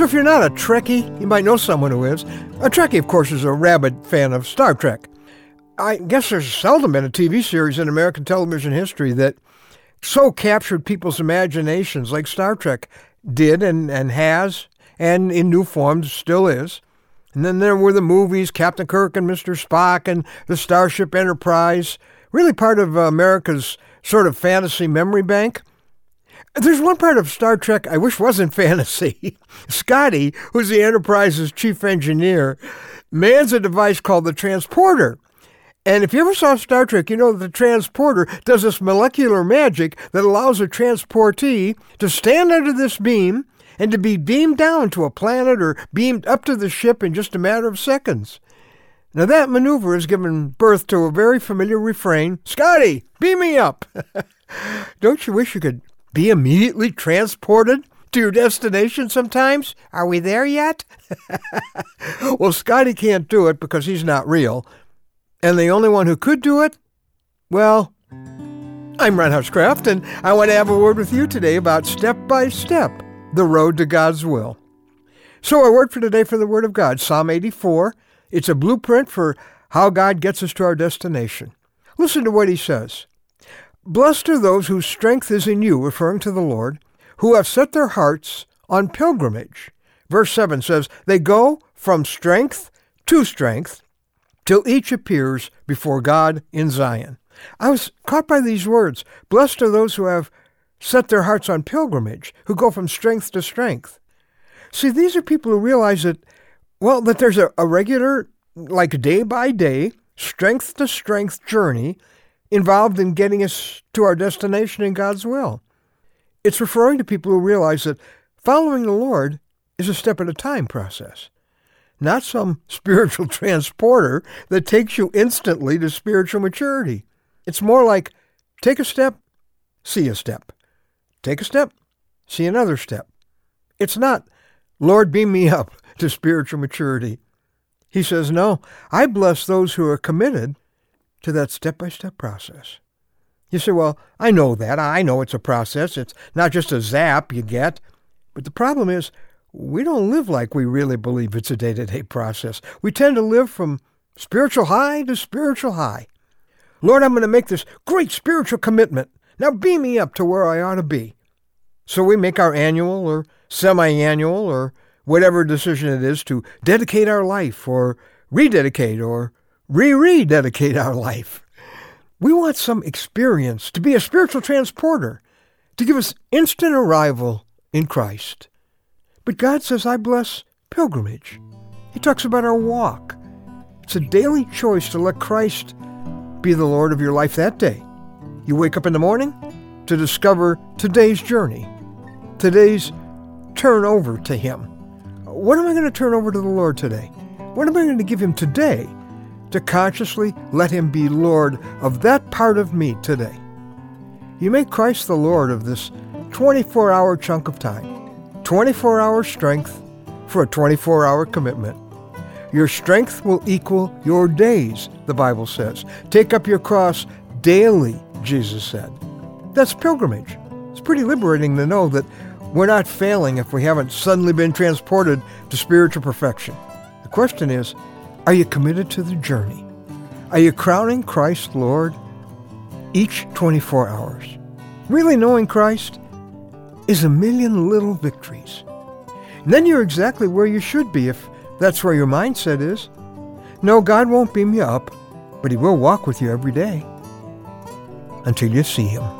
So if you're not a Trekkie, you might know someone who is. A Trekkie, of course, is a rabid fan of Star Trek. I guess there's seldom been a TV series in American television history that so captured people's imaginations like Star Trek did and, and has, and in new forms still is. And then there were the movies, Captain Kirk and Mr. Spock and the Starship Enterprise, really part of America's sort of fantasy memory bank. There's one part of Star Trek I wish wasn't fantasy. Scotty, who's the Enterprise's chief engineer, mans a device called the transporter. And if you ever saw Star Trek, you know that the transporter does this molecular magic that allows a transportee to stand under this beam and to be beamed down to a planet or beamed up to the ship in just a matter of seconds. Now, that maneuver has given birth to a very familiar refrain Scotty, beam me up! Don't you wish you could be immediately transported to your destination sometimes? Are we there yet? well, Scotty can't do it because he's not real. And the only one who could do it? Well, I'm Ron Hutchcraft, and I want to have a word with you today about step by step, the road to God's will. So, our word for today from the Word of God, Psalm 84. It's a blueprint for how God gets us to our destination. Listen to what he says. Blessed are those whose strength is in you, referring to the Lord, who have set their hearts on pilgrimage. Verse 7 says, They go from strength to strength till each appears before God in Zion. I was caught by these words. Blessed are those who have set their hearts on pilgrimage, who go from strength to strength. See, these are people who realize that, well, that there's a, a regular, like day by day, strength to strength journey involved in getting us to our destination in God's will. It's referring to people who realize that following the Lord is a step at a time process, not some spiritual transporter that takes you instantly to spiritual maturity. It's more like take a step, see a step. Take a step, see another step. It's not, Lord, beam me up to spiritual maturity. He says, no, I bless those who are committed to that step by step process. You say, well, I know that. I know it's a process. It's not just a zap you get. But the problem is, we don't live like we really believe it's a day to day process. We tend to live from spiritual high to spiritual high. Lord, I'm going to make this great spiritual commitment. Now beam me up to where I ought to be. So we make our annual or semi annual or whatever decision it is to dedicate our life or rededicate or re rededicate our life. We want some experience to be a spiritual transporter, to give us instant arrival in Christ. But God says, I bless pilgrimage. He talks about our walk. It's a daily choice to let Christ be the Lord of your life that day. You wake up in the morning to discover today's journey, today's turn over to Him. What am I going to turn over to the Lord today? What am I going to give Him today to consciously let Him be Lord of that part of me today. You make Christ the Lord of this 24 hour chunk of time, 24 hour strength for a 24 hour commitment. Your strength will equal your days, the Bible says. Take up your cross daily, Jesus said. That's pilgrimage. It's pretty liberating to know that we're not failing if we haven't suddenly been transported to spiritual perfection. The question is, are you committed to the journey? Are you crowning Christ Lord each 24 hours? Really knowing Christ is a million little victories. And then you're exactly where you should be if that's where your mindset is. No, God won't beam you up, but He will walk with you every day until you see Him.